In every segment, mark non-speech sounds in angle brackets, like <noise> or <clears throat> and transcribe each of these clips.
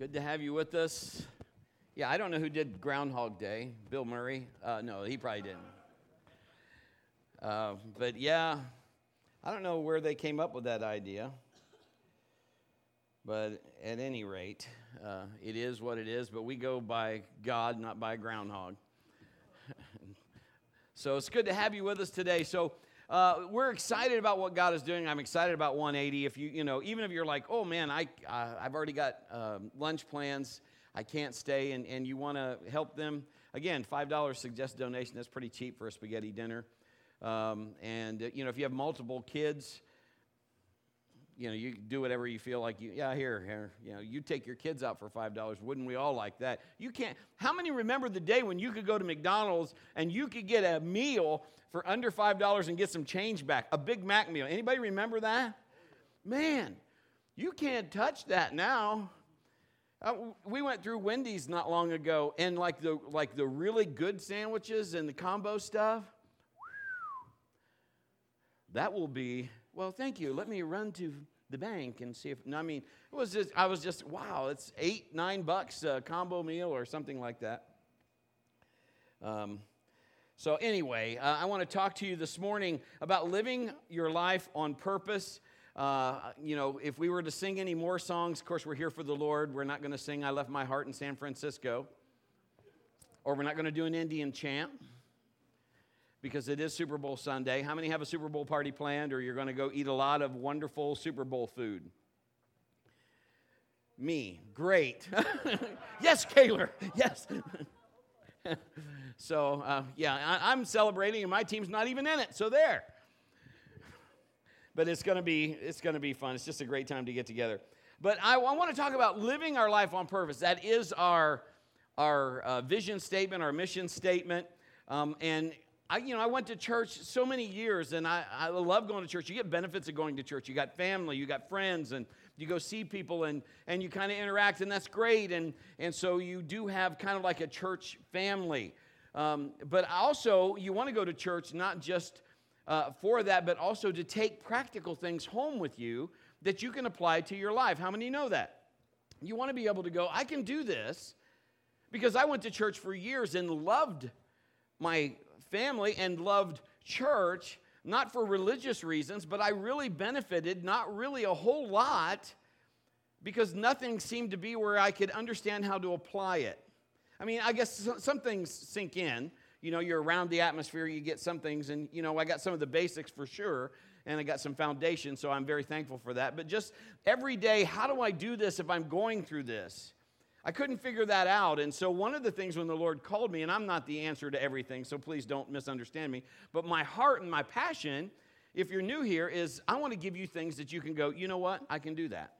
Good to have you with us. Yeah, I don't know who did Groundhog Day. Bill Murray? Uh, no, he probably didn't. Uh, but yeah, I don't know where they came up with that idea. But at any rate, uh, it is what it is. But we go by God, not by groundhog. <laughs> so it's good to have you with us today. So uh, we're excited about what God is doing. I'm excited about 180. If you, you know, even if you're like, oh man, I, uh, I've already got um, lunch plans, I can't stay, and, and you want to help them, again, $5 suggested donation. That's pretty cheap for a spaghetti dinner. Um, and, uh, you know, if you have multiple kids, you know, you do whatever you feel like you, yeah, here, here, you know, you take your kids out for $5. Wouldn't we all like that? You can't, how many remember the day when you could go to McDonald's and you could get a meal for under $5 and get some change back? A Big Mac meal. Anybody remember that? Man, you can't touch that now. Uh, we went through Wendy's not long ago, and like the like the really good sandwiches and the combo stuff, that will be well, thank you. Let me run to the bank and see if, I mean, it was just, I was just, wow, it's eight, nine bucks a combo meal or something like that. Um, so, anyway, uh, I want to talk to you this morning about living your life on purpose. Uh, you know, if we were to sing any more songs, of course, we're here for the Lord. We're not going to sing I Left My Heart in San Francisco, or we're not going to do an Indian chant because it is Super Bowl Sunday. How many have a Super Bowl party planned or you're going to go eat a lot of wonderful Super Bowl food? Me. Great. <laughs> yes, Kaler. Yes. <laughs> so, uh, yeah, I, am celebrating and my team's not even in it. So, there. But it's going to be it's going to be fun. It's just a great time to get together. But I, I want to talk about living our life on purpose. That is our our uh, vision statement, our mission statement. Um, and I, you know, I went to church so many years, and I, I love going to church. You get benefits of going to church. You got family, you got friends, and you go see people, and, and you kind of interact, and that's great. And, and so you do have kind of like a church family. Um, but also, you want to go to church not just uh, for that, but also to take practical things home with you that you can apply to your life. How many know that? You want to be able to go, I can do this because I went to church for years and loved my family and loved church, not for religious reasons, but I really benefited, not really a whole lot, because nothing seemed to be where I could understand how to apply it. I mean, I guess some things sink in. You know, you're around the atmosphere, you get some things, and, you know, I got some of the basics for sure, and I got some foundation, so I'm very thankful for that. But just every day, how do I do this if I'm going through this? I couldn't figure that out. And so, one of the things when the Lord called me, and I'm not the answer to everything, so please don't misunderstand me, but my heart and my passion, if you're new here, is I want to give you things that you can go, you know what? I can do that.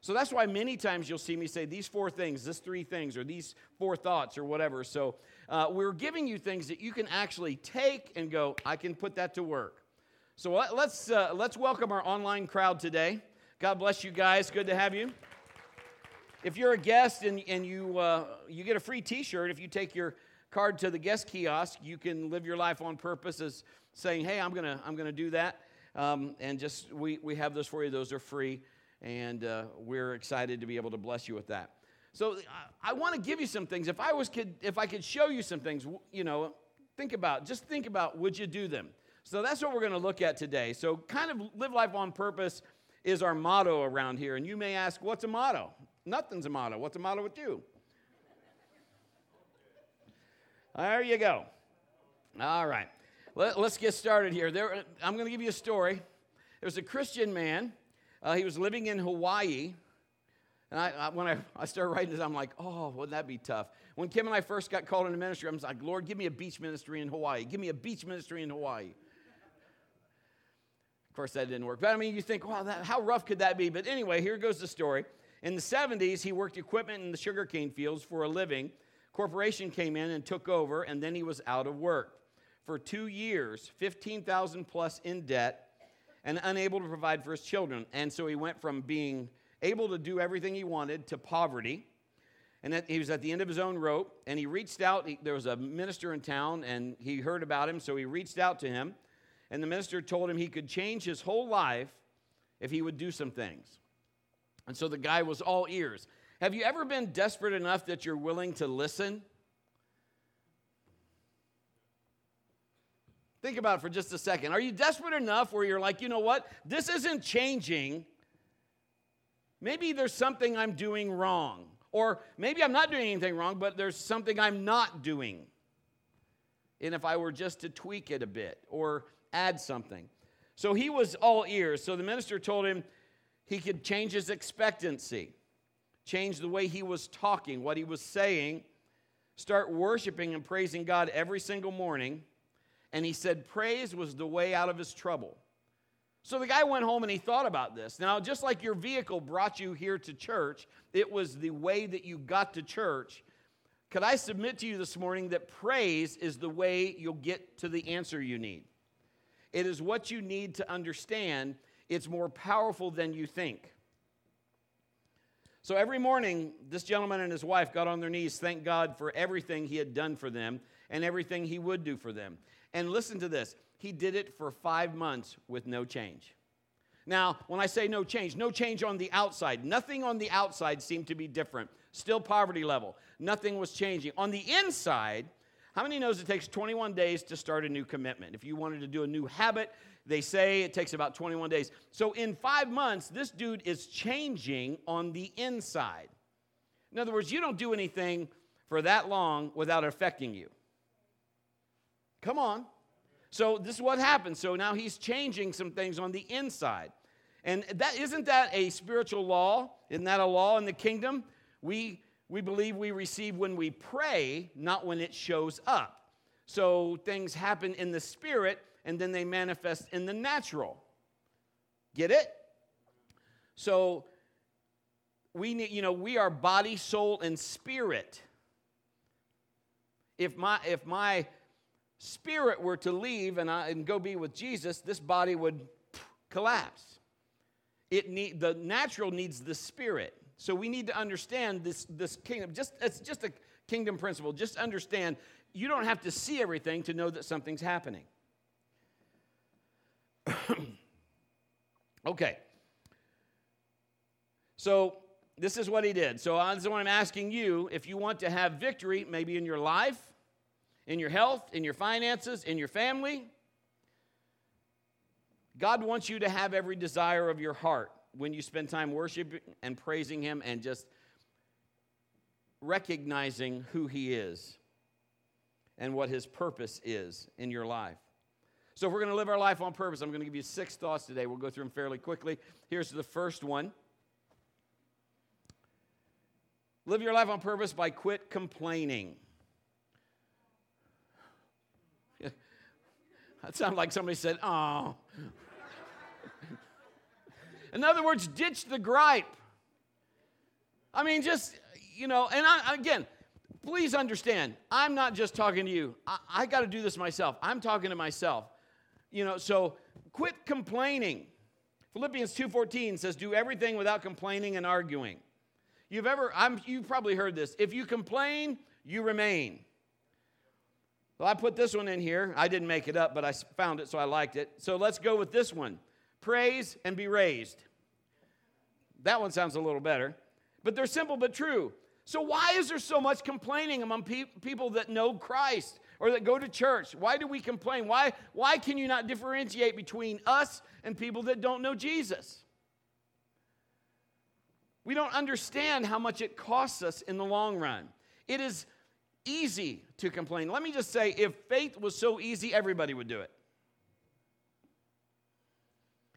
So that's why many times you'll see me say these four things, this three things, or these four thoughts, or whatever. So uh, we're giving you things that you can actually take and go, I can put that to work. So let's, uh, let's welcome our online crowd today. God bless you guys. Good to have you if you're a guest and, and you, uh, you get a free t shirt, if you take your card to the guest kiosk, you can live your life on purpose as saying, hey, I'm going to I'm gonna do that. Um, and just, we, we have those for you. Those are free. And uh, we're excited to be able to bless you with that. So I, I want to give you some things. If I was could, if I could show you some things, you know, think about, just think about, would you do them? So that's what we're going to look at today. So kind of live life on purpose is our motto around here. And you may ask, what's a motto? Nothing's a motto. What's the motto with you? There you go. All right. Let, us get started here. There, I'm going to give you a story. There was a Christian man. Uh, he was living in Hawaii. And I, I, when I, I started writing this, I'm like, oh, wouldn't that be tough? When Kim and I first got called into ministry, I was like, Lord, give me a beach ministry in Hawaii. Give me a beach ministry in Hawaii. Of course, that didn't work. But I mean, you think, wow, that, how rough could that be? But anyway, here goes the story. In the 70s, he worked equipment in the sugarcane fields for a living. Corporation came in and took over, and then he was out of work. For two years, 15,000 plus in debt, and unable to provide for his children. And so he went from being able to do everything he wanted to poverty. And that he was at the end of his own rope, and he reached out. He, there was a minister in town, and he heard about him, so he reached out to him. And the minister told him he could change his whole life if he would do some things. And so the guy was all ears. Have you ever been desperate enough that you're willing to listen? Think about it for just a second. Are you desperate enough where you're like, you know what? This isn't changing. Maybe there's something I'm doing wrong. Or maybe I'm not doing anything wrong, but there's something I'm not doing. And if I were just to tweak it a bit or add something. So he was all ears. So the minister told him he could change his expectancy, change the way he was talking, what he was saying, start worshiping and praising God every single morning. And he said praise was the way out of his trouble. So the guy went home and he thought about this. Now, just like your vehicle brought you here to church, it was the way that you got to church. Could I submit to you this morning that praise is the way you'll get to the answer you need? It is what you need to understand. It's more powerful than you think. So every morning, this gentleman and his wife got on their knees, thank God for everything he had done for them and everything he would do for them. And listen to this he did it for five months with no change. Now, when I say no change, no change on the outside. Nothing on the outside seemed to be different. Still poverty level. Nothing was changing. On the inside, how many knows it takes 21 days to start a new commitment? If you wanted to do a new habit, they say it takes about 21 days. So in 5 months, this dude is changing on the inside. In other words, you don't do anything for that long without affecting you. Come on. So this is what happens. So now he's changing some things on the inside. And that isn't that a spiritual law? Isn't that a law in the kingdom? We we believe we receive when we pray, not when it shows up. So things happen in the spirit and then they manifest in the natural. Get it? So we need, you know, we are body, soul, and spirit. If my if my spirit were to leave and, I, and go be with Jesus, this body would collapse. It need, the natural needs the spirit. So we need to understand this, this kingdom. Just, it's just a kingdom principle. Just understand you don't have to see everything to know that something's happening. <coughs> okay. So this is what he did. So this is what I'm asking you. If you want to have victory, maybe in your life, in your health, in your finances, in your family. God wants you to have every desire of your heart when you spend time worshiping and praising Him and just recognizing who He is and what His purpose is in your life. So, if we're going to live our life on purpose, I'm going to give you six thoughts today. We'll go through them fairly quickly. Here's the first one Live your life on purpose by quit complaining. <laughs> That sounds like somebody said, oh. <laughs> In other words, ditch the gripe. I mean, just, you know, and I, again, please understand, I'm not just talking to you. I, I got to do this myself. I'm talking to myself. You know, so quit complaining. Philippians 2:14 says, "Do everything without complaining and arguing." You've ever, I'm, you've probably heard this. If you complain, you remain. Well, I put this one in here. I didn't make it up, but I found it, so I liked it. So let's go with this one praise and be raised. That one sounds a little better, but they're simple but true. So, why is there so much complaining among pe- people that know Christ or that go to church? Why do we complain? Why, why can you not differentiate between us and people that don't know Jesus? We don't understand how much it costs us in the long run. It is easy to complain. Let me just say if faith was so easy, everybody would do it.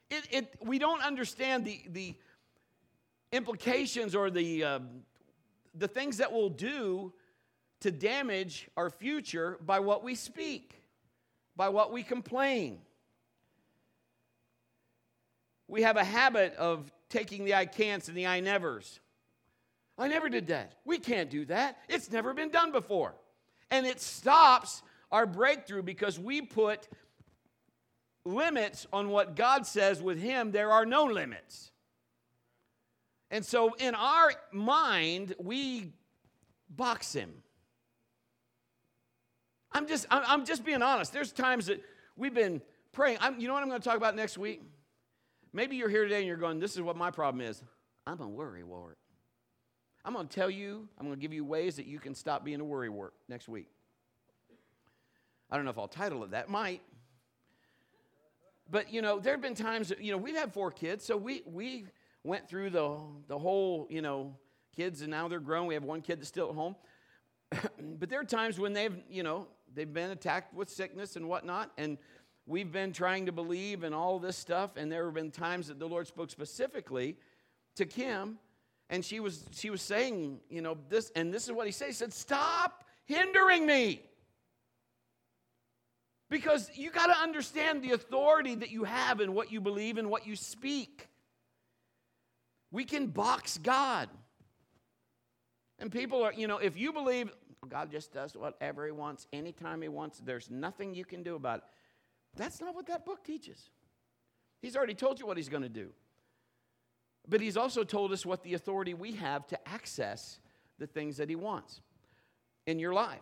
It, it we don't understand the, the implications or the, uh, the things that we'll do to damage our future by what we speak, by what we complain. We have a habit of taking the I can'ts and the I nevers I never did that. We can't do that. It's never been done before. And it stops our breakthrough because we put limits on what God says with Him, there are no limits. And so in our mind, we box Him. I'm just, I'm just being honest. There's times that we've been praying. I'm, you know what I'm going to talk about next week? Maybe you're here today and you're going, This is what my problem is. I'm a worry wart. I'm going to tell you, I'm going to give you ways that you can stop being a worry work next week. I don't know if I'll title it that, might. But, you know, there have been times, that, you know, we've had four kids, so we, we went through the, the whole, you know, kids, and now they're grown. We have one kid that's still at home. <clears throat> but there are times when they've, you know, they've been attacked with sickness and whatnot, and we've been trying to believe and all this stuff, and there have been times that the Lord spoke specifically to Kim, and she was she was saying, you know, this, and this is what he said. He said, Stop hindering me. Because you got to understand the authority that you have in what you believe and what you speak. We can box God. And people are, you know, if you believe God just does whatever He wants, anytime He wants, there's nothing you can do about it. That's not what that book teaches. He's already told you what He's going to do. But He's also told us what the authority we have to access the things that He wants in your life.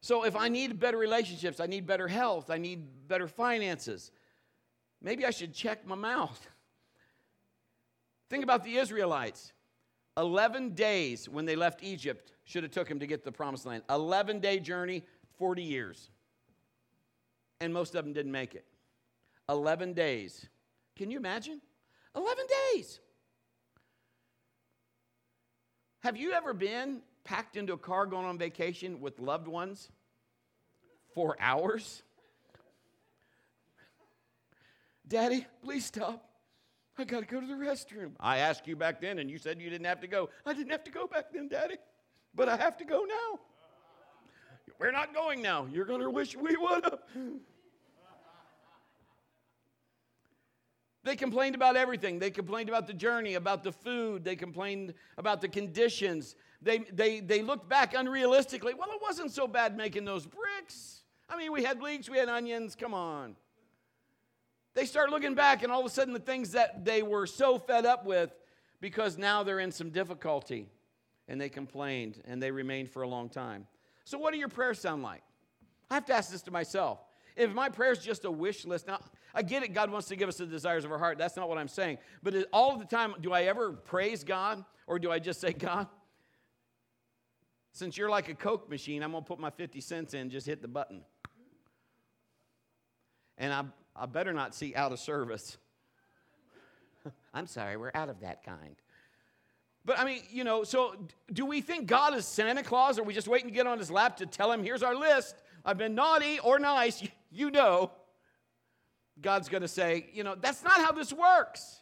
So if I need better relationships, I need better health, I need better finances, maybe I should check my mouth. <laughs> Think about the Israelites. 11 days when they left Egypt should have took them to get the promised land. 11 day journey, 40 years. And most of them didn't make it. 11 days. Can you imagine? 11 days. Have you ever been packed into a car going on vacation with loved ones for hours? Daddy, please stop. I got to go to the restroom. I asked you back then, and you said you didn't have to go. I didn't have to go back then, Daddy, but I have to go now. We're not going now. You're going to wish we would have. They complained about everything. They complained about the journey, about the food. They complained about the conditions. They, they, they looked back unrealistically. Well, it wasn't so bad making those bricks. I mean, we had leeks, we had onions, come on. They start looking back, and all of a sudden, the things that they were so fed up with because now they're in some difficulty, and they complained and they remained for a long time. So, what do your prayers sound like? I have to ask this to myself. If my prayer is just a wish list, now I get it, God wants to give us the desires of our heart. That's not what I'm saying. But all of the time, do I ever praise God or do I just say, God, since you're like a Coke machine, I'm going to put my 50 cents in, just hit the button and I, I better not see out of service. <laughs> I'm sorry, we're out of that kind. But I mean, you know, so do we think God is Santa Claus? Or are we just waiting to get on his lap to tell him, here's our list? I've been naughty or nice, you know. God's going to say, you know, that's not how this works.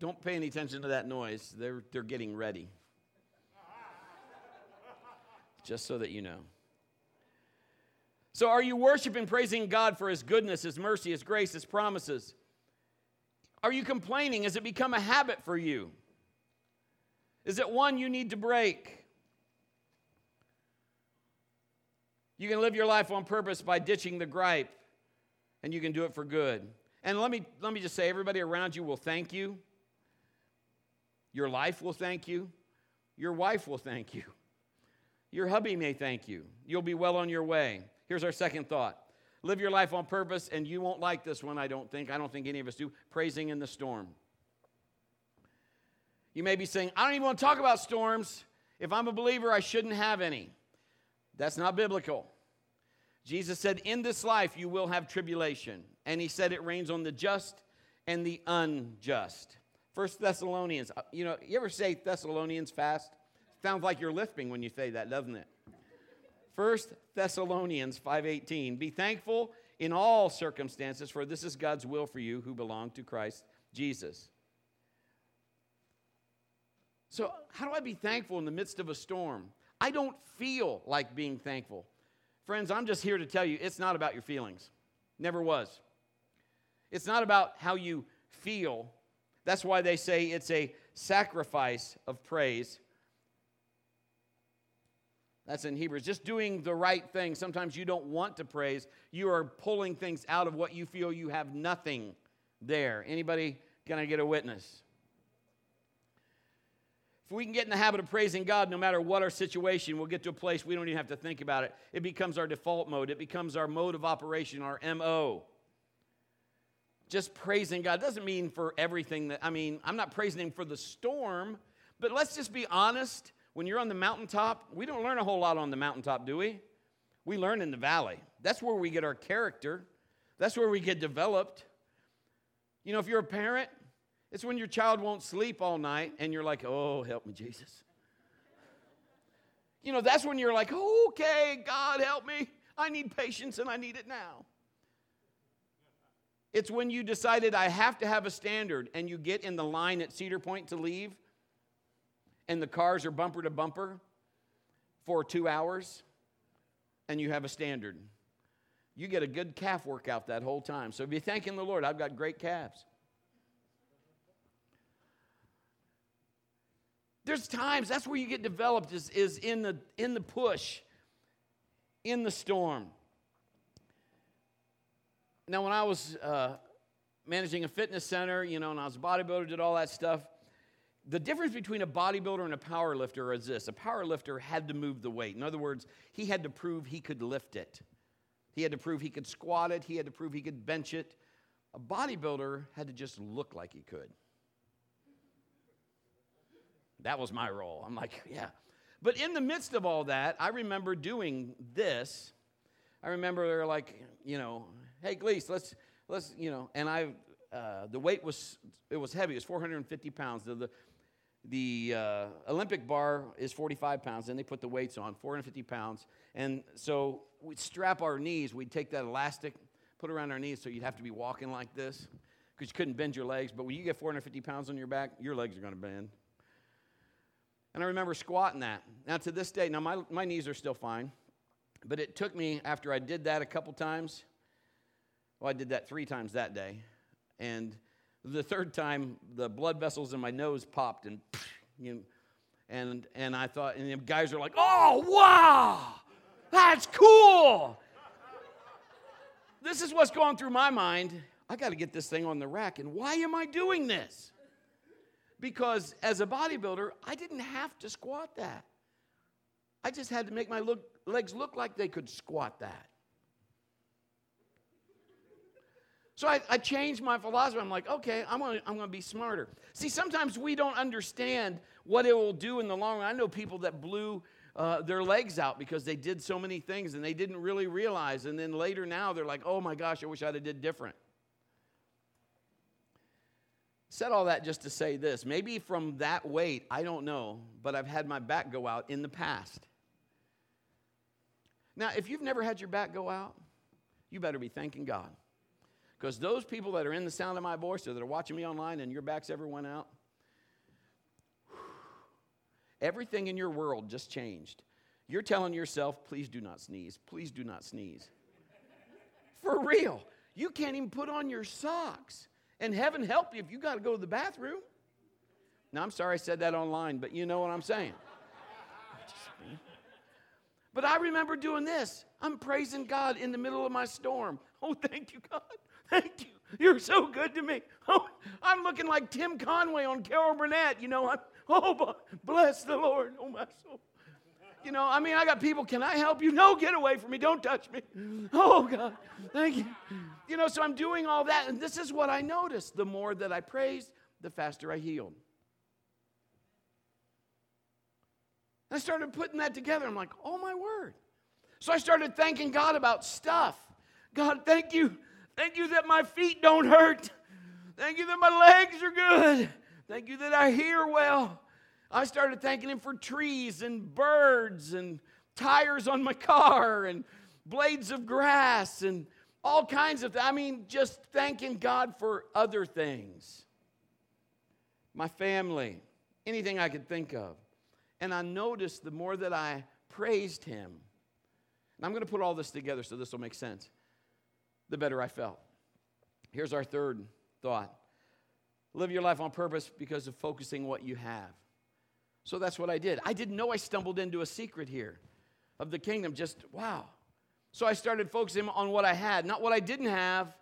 Don't pay any attention to that noise. They're, they're getting ready. <laughs> Just so that you know. So, are you worshiping, praising God for His goodness, His mercy, His grace, His promises? Are you complaining? Has it become a habit for you? Is it one you need to break? You can live your life on purpose by ditching the gripe, and you can do it for good. And let me, let me just say everybody around you will thank you. Your life will thank you. Your wife will thank you. Your hubby may thank you. You'll be well on your way. Here's our second thought live your life on purpose, and you won't like this one, I don't think. I don't think any of us do. Praising in the storm. You may be saying, I don't even want to talk about storms. If I'm a believer, I shouldn't have any. That's not biblical. Jesus said, In this life you will have tribulation. And he said it rains on the just and the unjust. First Thessalonians, uh, you know, you ever say Thessalonians fast? Sounds like you're lisping when you say that, doesn't it? First Thessalonians 5:18 Be thankful in all circumstances for this is God's will for you who belong to Christ Jesus. So, how do I be thankful in the midst of a storm? I don't feel like being thankful. Friends, I'm just here to tell you it's not about your feelings. Never was. It's not about how you feel. That's why they say it's a sacrifice of praise that's in Hebrews. Just doing the right thing. Sometimes you don't want to praise. You are pulling things out of what you feel you have nothing there. Anybody gonna get a witness? If we can get in the habit of praising God no matter what our situation, we'll get to a place we don't even have to think about it. It becomes our default mode, it becomes our mode of operation, our MO. just praising God. Doesn't mean for everything that, I mean, I'm not praising Him for the storm, but let's just be honest. When you're on the mountaintop, we don't learn a whole lot on the mountaintop, do we? We learn in the valley. That's where we get our character, that's where we get developed. You know, if you're a parent, it's when your child won't sleep all night and you're like, oh, help me, Jesus. You know, that's when you're like, okay, God, help me. I need patience and I need it now. It's when you decided I have to have a standard and you get in the line at Cedar Point to leave and the cars are bumper to bumper for two hours and you have a standard. You get a good calf workout that whole time. So be thanking the Lord. I've got great calves. There's times that's where you get developed is, is in the in the push, in the storm. Now, when I was uh, managing a fitness center, you know, and I was a bodybuilder, did all that stuff. The difference between a bodybuilder and a power lifter is this: a power lifter had to move the weight. In other words, he had to prove he could lift it. He had to prove he could squat it. He had to prove he could bench it. A bodybuilder had to just look like he could. That was my role. I'm like, <laughs> yeah. But in the midst of all that, I remember doing this. I remember they're like, you know, hey, Gleese, let's, let's, you know, and I, uh, the weight was, it was heavy. It was 450 pounds. The, the, the uh, Olympic bar is 45 pounds. Then they put the weights on, 450 pounds. And so we'd strap our knees. We'd take that elastic, put it around our knees so you'd have to be walking like this because you couldn't bend your legs. But when you get 450 pounds on your back, your legs are going to bend. And I remember squatting that. Now, to this day, now my, my knees are still fine, but it took me, after I did that a couple times, well, I did that three times that day. And the third time, the blood vessels in my nose popped, and, you know, and, and I thought, and the guys are like, oh, wow, that's cool. this is what's going through my mind. I got to get this thing on the rack, and why am I doing this? because as a bodybuilder, I didn't have to squat that. I just had to make my look, legs look like they could squat that. So I, I, changed my philosophy. I'm like, okay, I'm gonna, I'm gonna be smarter. See, sometimes we don't understand what it will do in the long run. I know people that blew uh, their legs out because they did so many things and they didn't really realize. And then later now they're like, oh my gosh, I wish I'd have did different. Said all that just to say this. Maybe from that weight, I don't know, but I've had my back go out in the past. Now, if you've never had your back go out, you better be thanking God. Because those people that are in the sound of my voice or that are watching me online and your backs ever went out, everything in your world just changed. You're telling yourself, please do not sneeze. Please do not sneeze. For real. You can't even put on your socks. And heaven help you if you got to go to the bathroom. Now, I'm sorry I said that online, but you know what I'm saying. But I remember doing this. I'm praising God in the middle of my storm. Oh, thank you, God. Thank you. You're so good to me. <laughs> Oh, I'm looking like Tim Conway on Carol Burnett. You know, I'm, oh, bless the Lord, oh, my soul. You know, I mean, I got people, can I help you? No, get away from me. Don't touch me. Oh, God, thank you. You know, so I'm doing all that. And this is what I noticed. The more that I praised, the faster I healed. I started putting that together. I'm like, oh, my word. So I started thanking God about stuff. God, thank you. Thank you that my feet don't hurt. Thank you that my legs are good. Thank you that I hear well. I started thanking him for trees and birds and tires on my car and blades of grass and all kinds of I mean, just thanking God for other things. My family, anything I could think of. And I noticed the more that I praised him, and I'm going to put all this together so this will make sense, the better I felt. Here's our third thought live your life on purpose because of focusing what you have. So that's what I did. I didn't know I stumbled into a secret here of the kingdom. Just, wow. So I started focusing on what I had, not what I didn't have,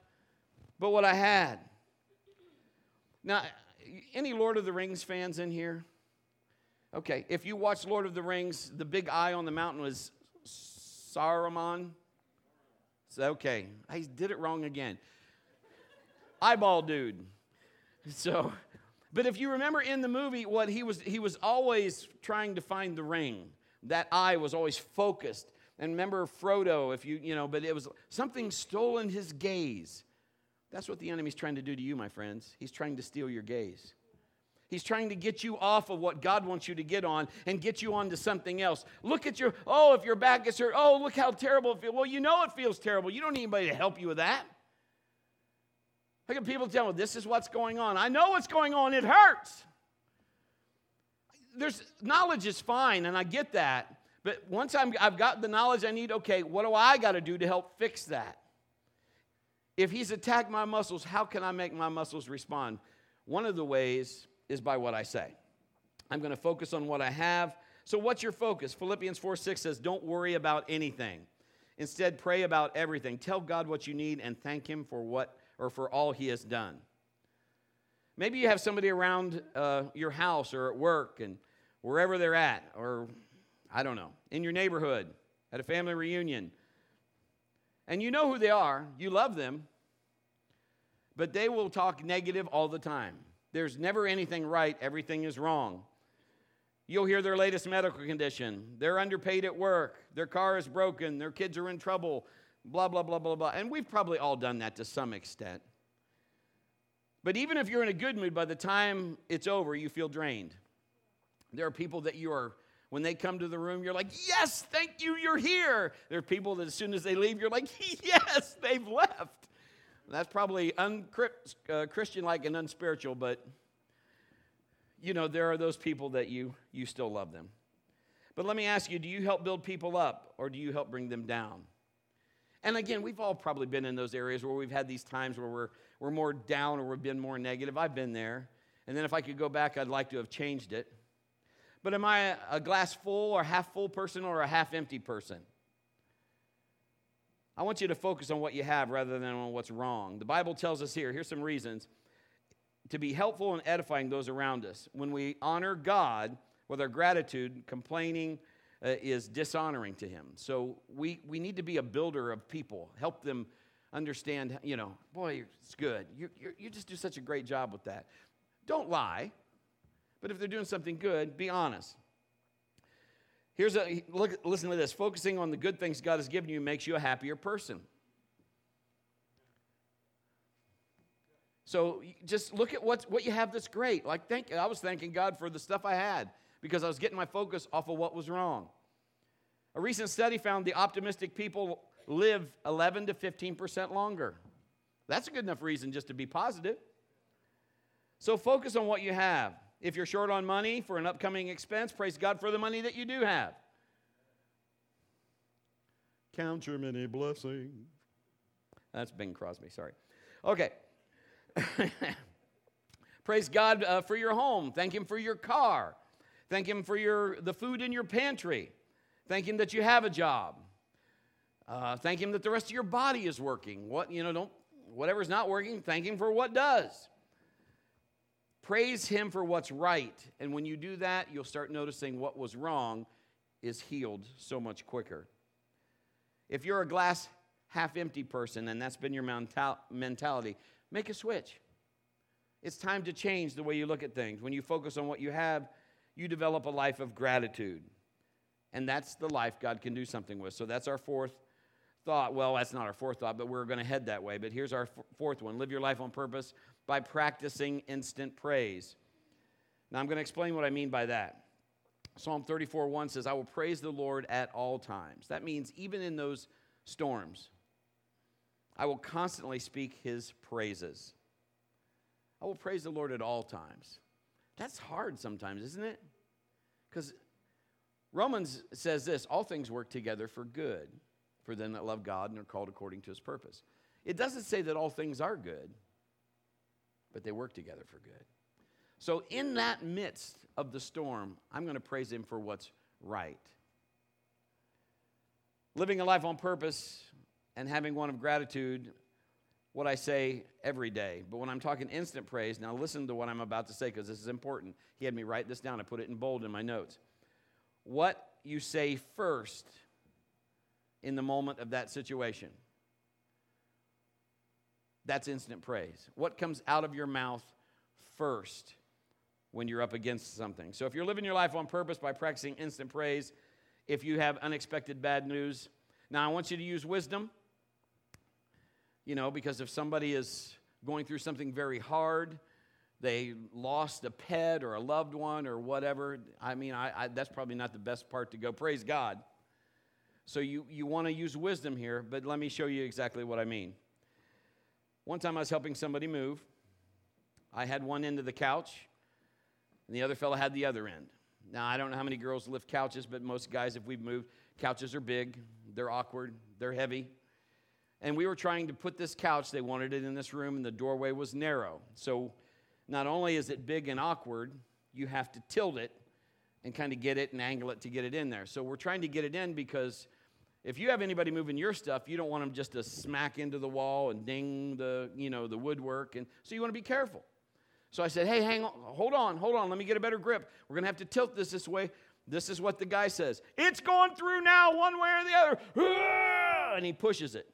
but what I had. Now, any Lord of the Rings fans in here? Okay, if you watch Lord of the Rings, the big eye on the mountain was Saruman. So, okay, I did it wrong again. eyeball dude. So, but if you remember in the movie, what he was, he was always trying to find the ring. That eye was always focused. And remember Frodo, if you, you know, but it was something stolen his gaze. That's what the enemy's trying to do to you, my friends. He's trying to steal your gaze. He's trying to get you off of what God wants you to get on and get you onto something else. Look at your, oh, if your back is hurt, oh, look how terrible it feels. Well, you know it feels terrible. You don't need anybody to help you with that. Look at people tell me, this is what's going on. I know what's going on, it hurts. There's knowledge is fine, and I get that. But once I'm, I've got the knowledge I need, okay, what do I got to do to help fix that? If he's attacked my muscles, how can I make my muscles respond? One of the ways is by what I say. I'm going to focus on what I have. So, what's your focus? Philippians 4 6 says, Don't worry about anything. Instead, pray about everything. Tell God what you need and thank Him for what or for all He has done. Maybe you have somebody around uh, your house or at work and wherever they're at, or I don't know, in your neighborhood, at a family reunion. And you know who they are, you love them, but they will talk negative all the time. There's never anything right, everything is wrong. You'll hear their latest medical condition. They're underpaid at work. Their car is broken. Their kids are in trouble. Blah, blah, blah, blah, blah. And we've probably all done that to some extent. But even if you're in a good mood, by the time it's over, you feel drained. There are people that you are, when they come to the room, you're like, yes, thank you, you're here. There are people that as soon as they leave, you're like, <laughs> yes, they've left. That's probably unchristian uh, like and unspiritual, but you know, there are those people that you, you still love them. But let me ask you do you help build people up or do you help bring them down? And again, we've all probably been in those areas where we've had these times where we're, we're more down or we've been more negative. I've been there. And then if I could go back, I'd like to have changed it. But am I a glass full or half full person or a half empty person? I want you to focus on what you have rather than on what's wrong. The Bible tells us here, here's some reasons to be helpful and edifying those around us. When we honor God with our gratitude, complaining uh, is dishonoring to Him. So we, we need to be a builder of people, help them understand, you know, boy, it's good. You, you, you just do such a great job with that. Don't lie, but if they're doing something good, be honest. Here's a look, listen to this. Focusing on the good things God has given you makes you a happier person. So just look at what, what you have that's great. Like thank I was thanking God for the stuff I had because I was getting my focus off of what was wrong. A recent study found the optimistic people live 11 to 15% longer. That's a good enough reason just to be positive. So focus on what you have. If you're short on money for an upcoming expense, praise God for the money that you do have. Count your many blessings. That's Bing Crosby, sorry. Okay. <laughs> praise God uh, for your home. Thank Him for your car. Thank Him for your, the food in your pantry. Thank Him that you have a job. Uh, thank Him that the rest of your body is working. What, you know, don't, whatever's not working, thank Him for what does. Praise Him for what's right. And when you do that, you'll start noticing what was wrong is healed so much quicker. If you're a glass half empty person and that's been your mentality, make a switch. It's time to change the way you look at things. When you focus on what you have, you develop a life of gratitude. And that's the life God can do something with. So that's our fourth thought. Well, that's not our fourth thought, but we're going to head that way. But here's our fourth one live your life on purpose by practicing instant praise. Now, I'm going to explain what I mean by that. Psalm 34 1 says, I will praise the Lord at all times. That means even in those storms, I will constantly speak his praises. I will praise the Lord at all times. That's hard sometimes, isn't it? Because Romans says this all things work together for good for them that love God and are called according to his purpose. It doesn't say that all things are good, but they work together for good. So, in that midst of the storm, I'm going to praise him for what's right. Living a life on purpose and having one of gratitude, what I say every day. But when I'm talking instant praise, now listen to what I'm about to say because this is important. He had me write this down. I put it in bold in my notes. What you say first in the moment of that situation. That's instant praise. What comes out of your mouth first when you're up against something? So if you're living your life on purpose by practicing instant praise, if you have unexpected bad news, now I want you to use wisdom. You know, because if somebody is going through something very hard, they lost a pet or a loved one or whatever. I mean, I, I, that's probably not the best part to go. Praise God. So you, you want to use wisdom here, but let me show you exactly what I mean. One time I was helping somebody move. I had one end of the couch, and the other fellow had the other end. Now, I don't know how many girls lift couches, but most guys, if we've moved, couches are big, they're awkward, they're heavy. And we were trying to put this couch, they wanted it in this room, and the doorway was narrow. So not only is it big and awkward, you have to tilt it and kind of get it and angle it to get it in there. So we're trying to get it in because if you have anybody moving your stuff, you don't want them just to smack into the wall and ding the, you know, the woodwork. And so you want to be careful. So I said, hey, hang on, hold on, hold on, let me get a better grip. We're going to have to tilt this this way. This is what the guy says. It's going through now, one way or the other. <laughs> And he pushes it.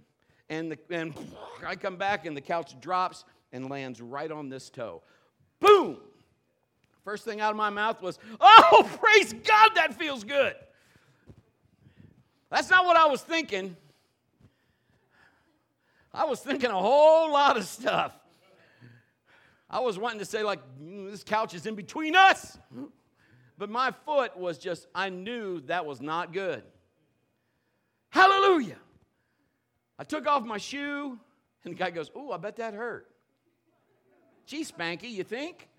And, the, and <laughs> I come back, and the couch drops and lands right on this toe. Boom! First thing out of my mouth was, Oh, <laughs> praise God, that feels good. That's not what I was thinking. I was thinking a whole lot of stuff. I was wanting to say, like, this couch is in between us. But my foot was just, I knew that was not good. Hallelujah. I took off my shoe, and the guy goes, Oh, I bet that hurt. Gee, Spanky, you think?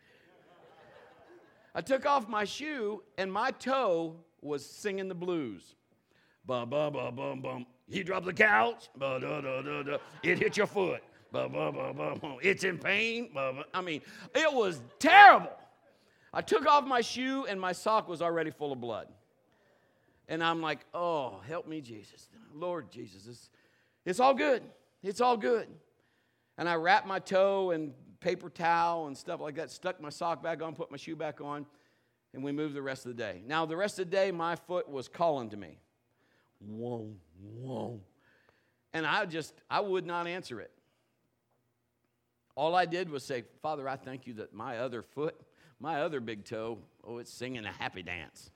I took off my shoe and my toe was singing the blues. Bum, bum, bum, bum, bum. You drop the couch. Ba, da, da, da, da. It hit your foot. Ba, ba, ba, ba, ba. It's in pain. Ba, ba. I mean, it was terrible. I took off my shoe and my sock was already full of blood. And I'm like, oh, help me, Jesus. Lord Jesus, it's, it's all good. It's all good. And I wrapped my toe and paper towel and stuff like that, stuck my sock back on, put my shoe back on, and we moved the rest of the day. Now, the rest of the day, my foot was calling to me. Whoa, whoa. And I just, I would not answer it. All I did was say, Father, I thank you that my other foot, my other big toe, oh, it's singing a happy dance.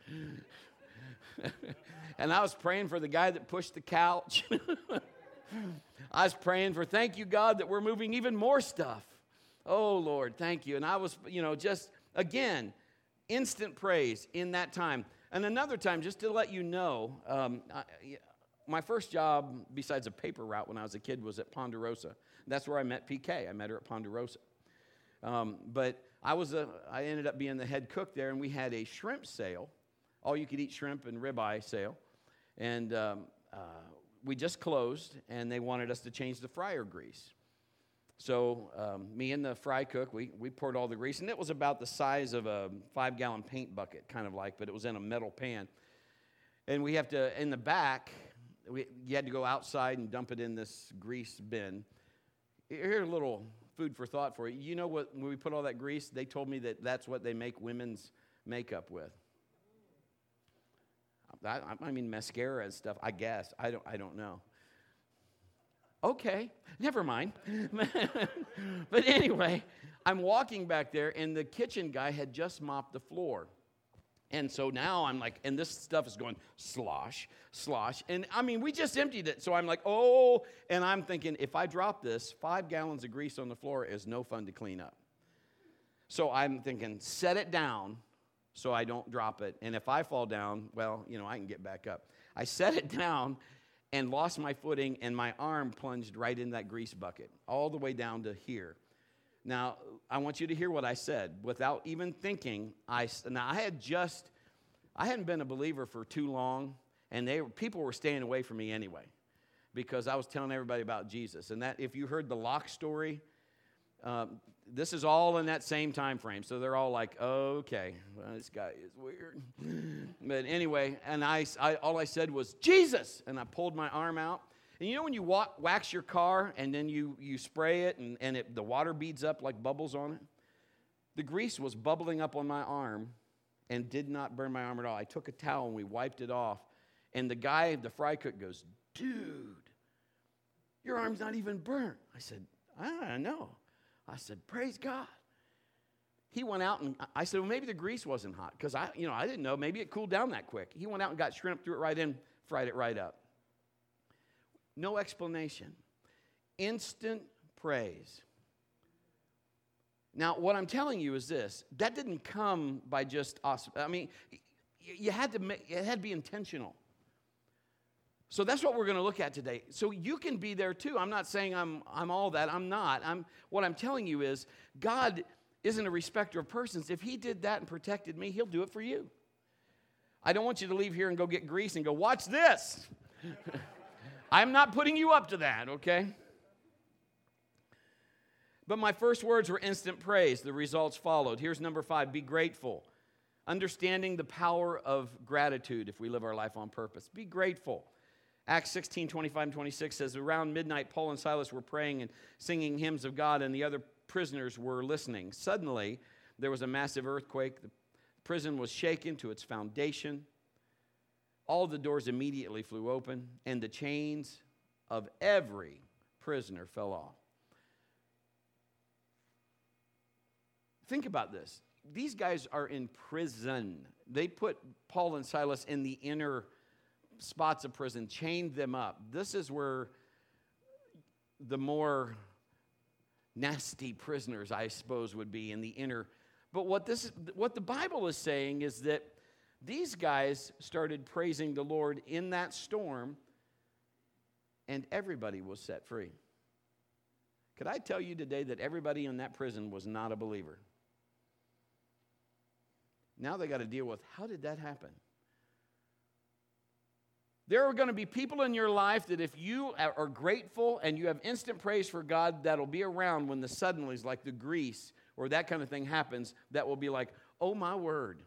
<laughs> and I was praying for the guy that pushed the couch. <laughs> I was praying for, thank you, God, that we're moving even more stuff. Oh, Lord, thank you. And I was, you know, just again, instant praise in that time. And another time, just to let you know, um, I, my first job, besides a paper route when I was a kid, was at Ponderosa. That's where I met PK. I met her at Ponderosa. Um, but I was a, I ended up being the head cook there, and we had a shrimp sale, all you could eat shrimp and ribeye sale. And um, uh, we just closed, and they wanted us to change the fryer grease. So, um, me and the fry cook, we, we poured all the grease, and it was about the size of a five gallon paint bucket, kind of like, but it was in a metal pan. And we have to, in the back, we, you had to go outside and dump it in this grease bin. Here's a little food for thought for you. You know what, when we put all that grease, they told me that that's what they make women's makeup with. I, I mean, mascara and stuff, I guess. I don't, I don't know. Okay, never mind. <laughs> but anyway, I'm walking back there, and the kitchen guy had just mopped the floor. And so now I'm like, and this stuff is going slosh, slosh. And I mean, we just emptied it. So I'm like, oh, and I'm thinking, if I drop this, five gallons of grease on the floor is no fun to clean up. So I'm thinking, set it down so I don't drop it. And if I fall down, well, you know, I can get back up. I set it <laughs> down, and lost my footing, and my arm plunged right in that grease bucket, all the way down to here. Now, I want you to hear what I said. Without even thinking, I, now I had just, I hadn't been a believer for too long, and they, people were staying away from me anyway because I was telling everybody about Jesus. And that, if you heard the lock story, um, this is all in that same time frame. So they're all like, okay, well, this guy is weird. <laughs> but anyway, and I, I, all I said was, Jesus. And I pulled my arm out. And you know when you walk, wax your car and then you, you spray it and, and it, the water beads up like bubbles on it? The grease was bubbling up on my arm and did not burn my arm at all. I took a towel and we wiped it off. And the guy, the fry cook, goes, dude, your arm's not even burnt. I said, I know. I said, Praise God. He went out and I said, Well, maybe the grease wasn't hot because I, you know, I didn't know. Maybe it cooled down that quick. He went out and got shrimp, threw it right in, fried it right up. No explanation. Instant praise. Now, what I'm telling you is this that didn't come by just us. I mean, you had to make, it had to be intentional. So that's what we're going to look at today. So you can be there too. I'm not saying I'm, I'm all that. I'm not. I'm, what I'm telling you is God isn't a respecter of persons. If He did that and protected me, He'll do it for you. I don't want you to leave here and go get grease and go, watch this. <laughs> I'm not putting you up to that, okay? But my first words were instant praise. The results followed. Here's number five be grateful. Understanding the power of gratitude if we live our life on purpose. Be grateful. Acts 16, 25 and 26 says, Around midnight, Paul and Silas were praying and singing hymns of God, and the other prisoners were listening. Suddenly, there was a massive earthquake. The prison was shaken to its foundation. All the doors immediately flew open, and the chains of every prisoner fell off. Think about this. These guys are in prison. They put Paul and Silas in the inner spots of prison, chained them up. This is where the more nasty prisoners, I suppose, would be in the inner. But what this what the Bible is saying is that these guys started praising the Lord in that storm, and everybody was set free. Could I tell you today that everybody in that prison was not a believer? Now they got to deal with how did that happen? There are going to be people in your life that if you are grateful and you have instant praise for God, that'll be around when the suddenlies, like the grease or that kind of thing happens, that will be like, oh my word.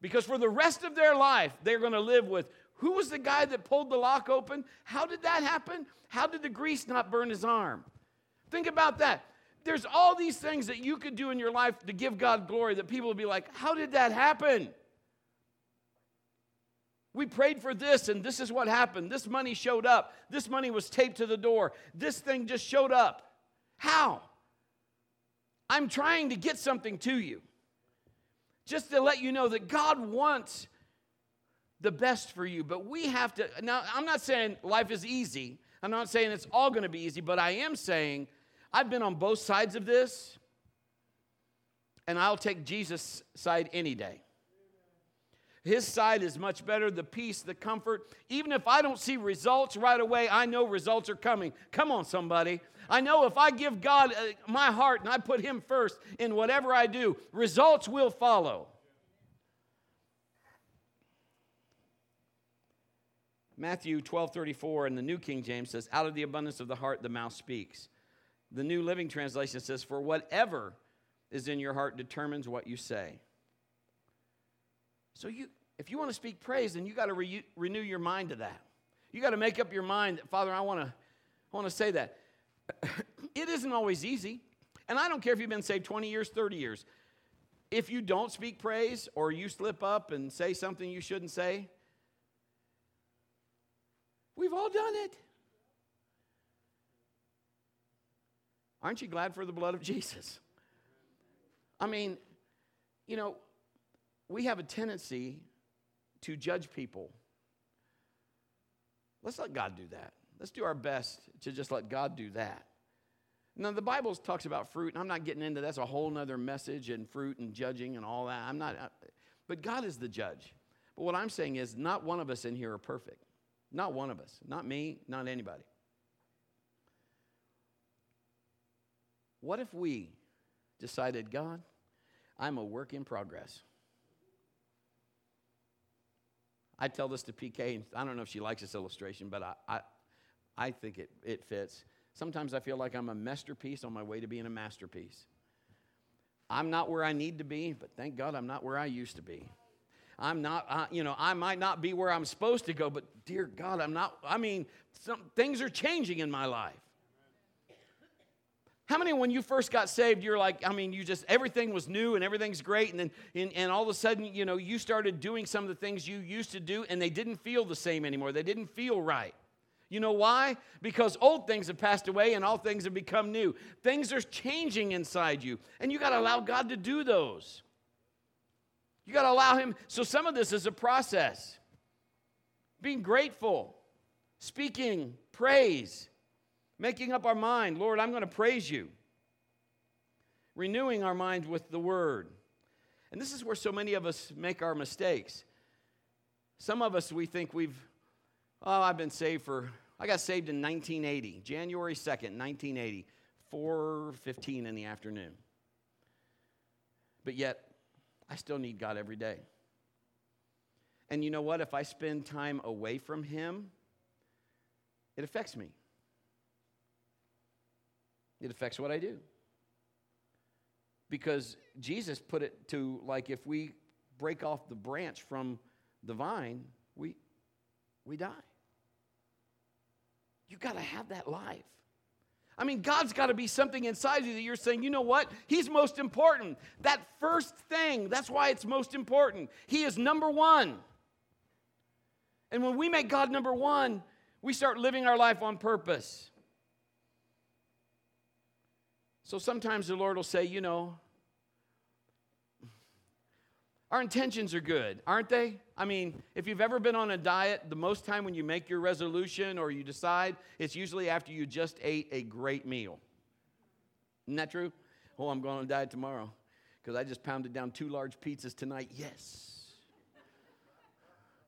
Because for the rest of their life, they're going to live with who was the guy that pulled the lock open? How did that happen? How did the grease not burn his arm? Think about that. There's all these things that you could do in your life to give God glory that people will be like, how did that happen? We prayed for this, and this is what happened. This money showed up. This money was taped to the door. This thing just showed up. How? I'm trying to get something to you. Just to let you know that God wants the best for you, but we have to. Now, I'm not saying life is easy. I'm not saying it's all going to be easy, but I am saying I've been on both sides of this, and I'll take Jesus' side any day. His side is much better the peace, the comfort. Even if I don't see results right away, I know results are coming. Come on, somebody. I know if I give God uh, my heart and I put Him first in whatever I do, results will follow. Matthew 12 34 in the New King James says, Out of the abundance of the heart, the mouth speaks. The New Living Translation says, For whatever is in your heart determines what you say. So you, if you want to speak praise, then you got to re- renew your mind to that. You got to make up your mind that, Father, I want to, I want to say that. <clears throat> it isn't always easy. And I don't care if you've been saved 20 years, 30 years. If you don't speak praise or you slip up and say something you shouldn't say, we've all done it. Aren't you glad for the blood of <laughs> Jesus? I mean, you know, we have a tendency to judge people. Let's let God do that. Let's do our best to just let God do that. Now, the Bible talks about fruit, and I'm not getting into that's a whole other message and fruit and judging and all that. I'm not, but God is the judge. But what I'm saying is, not one of us in here are perfect. Not one of us. Not me, not anybody. What if we decided, God, I'm a work in progress? I tell this to PK, and I don't know if she likes this illustration, but I, I, I think it, it fits. Sometimes I feel like I'm a masterpiece on my way to being a masterpiece. I'm not where I need to be, but thank God I'm not where I used to be. I'm not, uh, you know, I might not be where I'm supposed to go, but dear God, I'm not, I mean, some, things are changing in my life. How many, when you first got saved, you're like, I mean, you just, everything was new and everything's great. And then, and, and all of a sudden, you know, you started doing some of the things you used to do and they didn't feel the same anymore. They didn't feel right. You know why? Because old things have passed away and all things have become new. Things are changing inside you, and you got to allow God to do those. You got to allow Him. So, some of this is a process being grateful, speaking praise, making up our mind Lord, I'm going to praise you, renewing our mind with the Word. And this is where so many of us make our mistakes. Some of us, we think we've, oh, I've been saved for I got saved in 1980, January 2nd, 1980, 4:15 in the afternoon. But yet, I still need God every day. And you know what? If I spend time away from Him, it affects me. It affects what I do. Because Jesus put it to like if we break off the branch from the vine, we, we die. You got to have that life. I mean, God's got to be something inside you that you're saying, you know what? He's most important. That first thing, that's why it's most important. He is number one. And when we make God number one, we start living our life on purpose. So sometimes the Lord will say, you know, our intentions are good, aren't they? I mean, if you've ever been on a diet, the most time when you make your resolution or you decide, it's usually after you just ate a great meal. Isn't that true? Oh, I'm going on a diet tomorrow because I just pounded down two large pizzas tonight. Yes.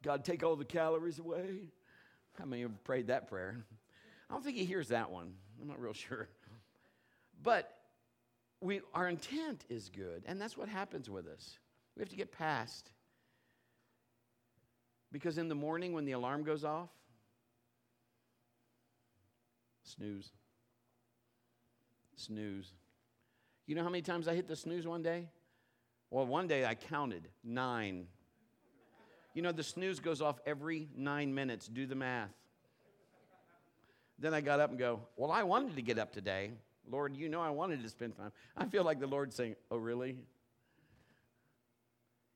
God, take all the calories away. How many have prayed that prayer? I don't think he hears that one. I'm not real sure. But we, our intent is good, and that's what happens with us. We have to get past. Because in the morning when the alarm goes off, snooze. Snooze. You know how many times I hit the snooze one day? Well, one day I counted nine. You know, the snooze goes off every nine minutes. Do the math. Then I got up and go, Well, I wanted to get up today. Lord, you know I wanted to spend time. I feel like the Lord saying, Oh, really?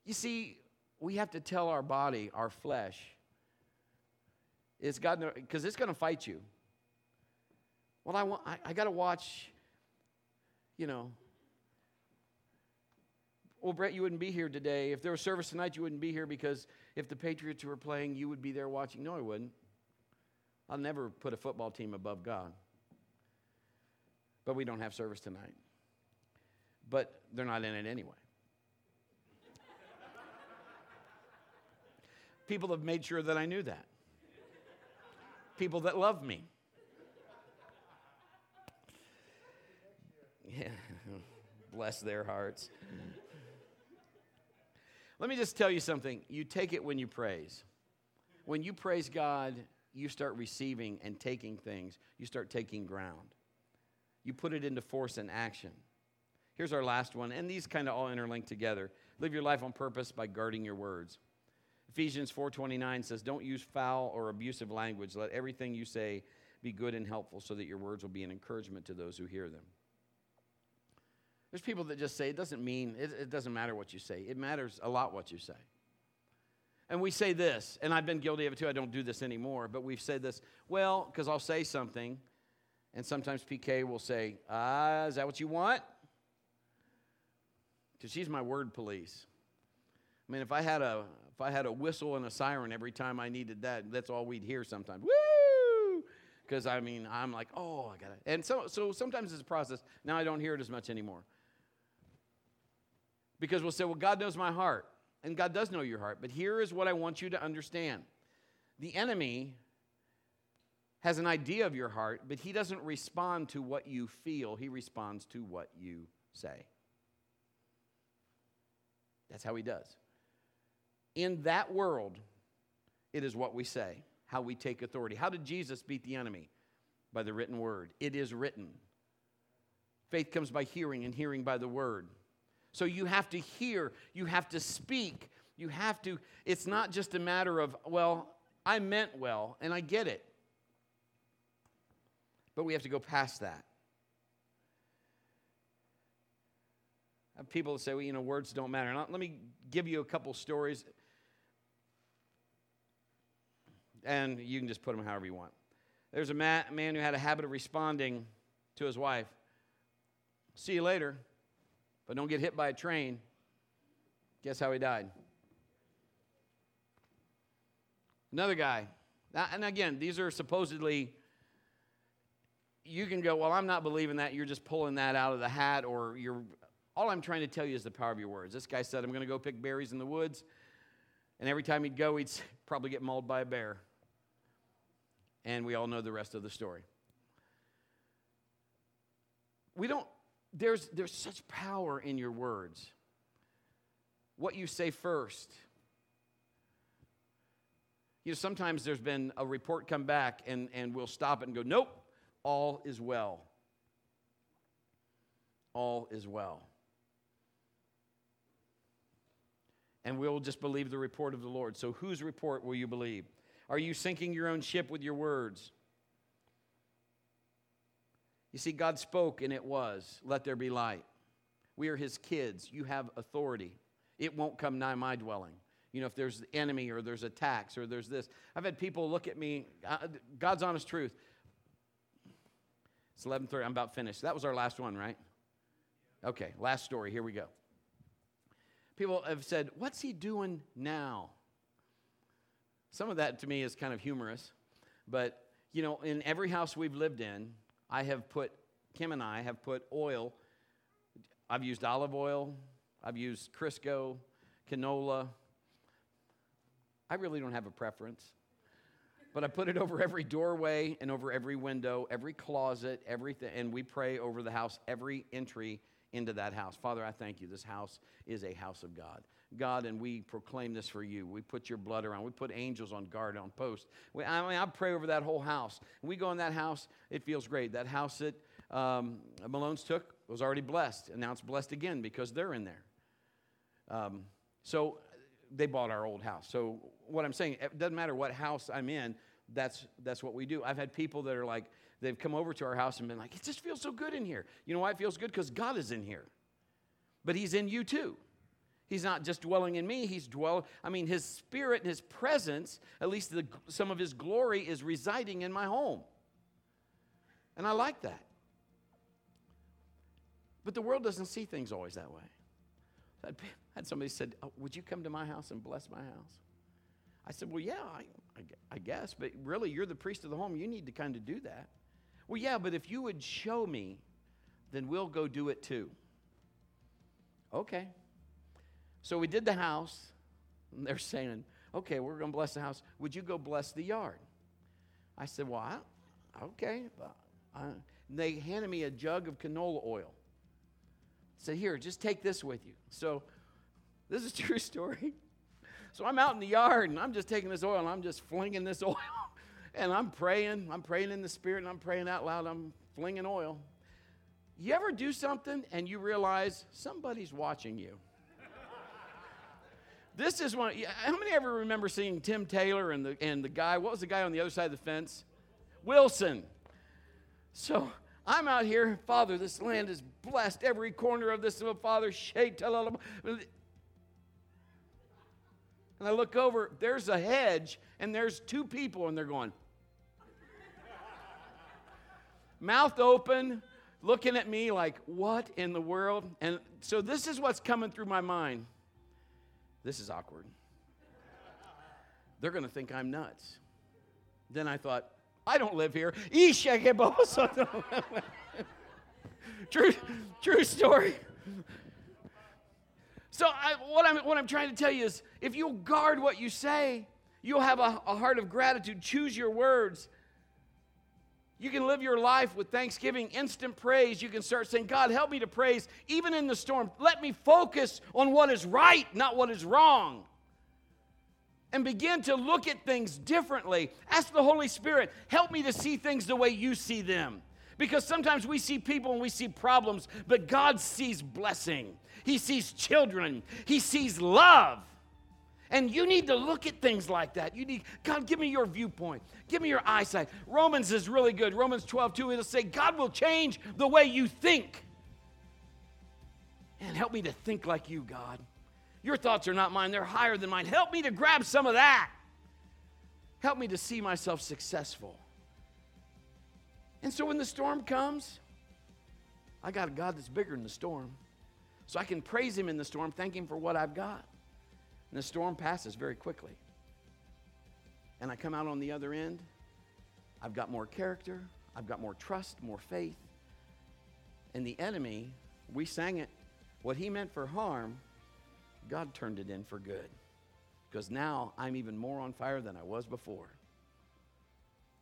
You see, we have to tell our body, our flesh, it's God, because it's going to fight you. Well, I, want, I, I got to watch, you know. Well, Brett, you wouldn't be here today. If there was service tonight, you wouldn't be here because if the Patriots were playing, you would be there watching. No, I wouldn't. I'll never put a football team above God. But we don't have service tonight. But they're not in it anyway. People have made sure that I knew that. People that love me. Yeah, bless their hearts. Let me just tell you something. You take it when you praise. When you praise God, you start receiving and taking things, you start taking ground. You put it into force and action. Here's our last one, and these kind of all interlink together. Live your life on purpose by guarding your words. Ephesians 4:29 says, "Don't use foul or abusive language. Let everything you say be good and helpful so that your words will be an encouragement to those who hear them." There's people that just say it doesn't mean it, it doesn't matter what you say. It matters a lot what you say. And we say this, and I've been guilty of it too. I don't do this anymore, but we've said this, well, because I'll say something, and sometimes PK will say, Ah, is that what you want? Because she's my word police. I mean, if I had a if I had a whistle and a siren every time I needed that, that's all we'd hear sometimes. Woo! Because I mean, I'm like, oh, I got it. And so, so sometimes it's a process. Now I don't hear it as much anymore. Because we'll say, well, God knows my heart. And God does know your heart. But here is what I want you to understand the enemy has an idea of your heart, but he doesn't respond to what you feel, he responds to what you say. That's how he does. In that world, it is what we say, how we take authority. How did Jesus beat the enemy? By the written word. It is written. Faith comes by hearing, and hearing by the word. So you have to hear, you have to speak, you have to, it's not just a matter of, well, I meant well, and I get it. But we have to go past that. Uh, people say, well, you know, words don't matter. Now, let me give you a couple stories and you can just put them however you want. There's a man who had a habit of responding to his wife. See you later, but don't get hit by a train. Guess how he died? Another guy. And again, these are supposedly, you can go, well, I'm not believing that. You're just pulling that out of the hat, or you're, all I'm trying to tell you is the power of your words. This guy said, I'm going to go pick berries in the woods. And every time he'd go, he'd probably get mauled by a bear. And we all know the rest of the story. We don't, there's, there's such power in your words. What you say first. You know, sometimes there's been a report come back and, and we'll stop it and go, nope, all is well. All is well. and we'll just believe the report of the Lord. So, whose report will you believe? Are you sinking your own ship with your words? You see, God spoke and it was, let there be light. We are his kids. You have authority. It won't come nigh my dwelling. You know, if there's the enemy or there's attacks or there's this. I've had people look at me, God's honest truth. It's 11:30. I'm about finished. That was our last one, right? Okay, last story. Here we go people have said, What's he doing now? Some of that to me is kind of humorous, but you know, in every house we've lived in, I have put, Kim and I have put oil. I've used olive oil, I've used Crisco, canola. I really don't have a preference. But I put it over every doorway and over every window, every closet, everything, and we pray over the house, every entry into that house. Father, I thank you. This house is a house of God. God, and we proclaim this for you. We put your blood around. We put angels on guard on post. We, I mean, I pray over that whole house. We go in that house, it feels great. That house that um, Malone's took was already blessed, and now it's blessed again because they're in there. Um, so they bought our old house. So what I'm saying, it doesn't matter what house I'm in, that's that's what we do. I've had people that are like, they've come over to our house and been like, it just feels so good in here. You know why it feels good? Because God is in here. But He's in you too. He's not just dwelling in me, He's dwelling, I mean, His Spirit and His presence, at least the, some of His glory, is residing in my home. And I like that. But the world doesn't see things always that way. I had somebody said, oh, Would you come to my house and bless my house? I said, Well, yeah, I, I, I guess, but really, you're the priest of the home. You need to kind of do that. Well, yeah, but if you would show me, then we'll go do it too. Okay. So we did the house, and they're saying, okay, we're going to bless the house. Would you go bless the yard? I said, well, I, okay. I, uh, they handed me a jug of canola oil. Said, here, just take this with you. So this is a true <laughs> story. So I'm out in the yard and I'm just taking this oil and I'm just flinging this <laughs> oil and I'm praying. I'm praying in the spirit and I'm praying out loud. I'm flinging oil. You ever do something and you realize somebody's watching you? this is one. How many ever remember seeing Tim Taylor and the, and the guy? What was the guy on the other side of the fence? Wilson. So I'm out here, Father, this land is blessed. Every corner of this, oh, Father, shade, and I look over, there's a hedge, and there's two people, and they're going, mouth open, looking at me like, what in the world? And so this is what's coming through my mind. This is awkward. They're going to think I'm nuts. Then I thought, I don't live here. <laughs> <laughs> true, true story. So I, what, I'm, what I'm trying to tell you is if you'll guard what you say, you'll have a, a heart of gratitude. Choose your words. You can live your life with thanksgiving, instant praise. You can start saying, God, help me to praise even in the storm. Let me focus on what is right, not what is wrong. And begin to look at things differently. Ask the Holy Spirit, help me to see things the way you see them. Because sometimes we see people and we see problems, but God sees blessing. He sees children. He sees love. And you need to look at things like that. You need, God, give me your viewpoint. Give me your eyesight. Romans is really good. Romans 12, 2, it'll say, God will change the way you think. And help me to think like you, God. Your thoughts are not mine, they're higher than mine. Help me to grab some of that. Help me to see myself successful. And so when the storm comes, I got a God that's bigger than the storm. So I can praise Him in the storm, thank Him for what I've got. And the storm passes very quickly. And I come out on the other end. I've got more character, I've got more trust, more faith. And the enemy, we sang it, what he meant for harm, God turned it in for good. Because now I'm even more on fire than I was before.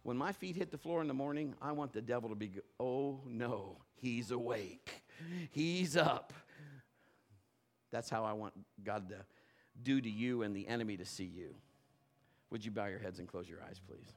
When my feet hit the floor in the morning, I want the devil to be, oh no, he's awake. He's up. That's how I want God to do to you and the enemy to see you. Would you bow your heads and close your eyes, please?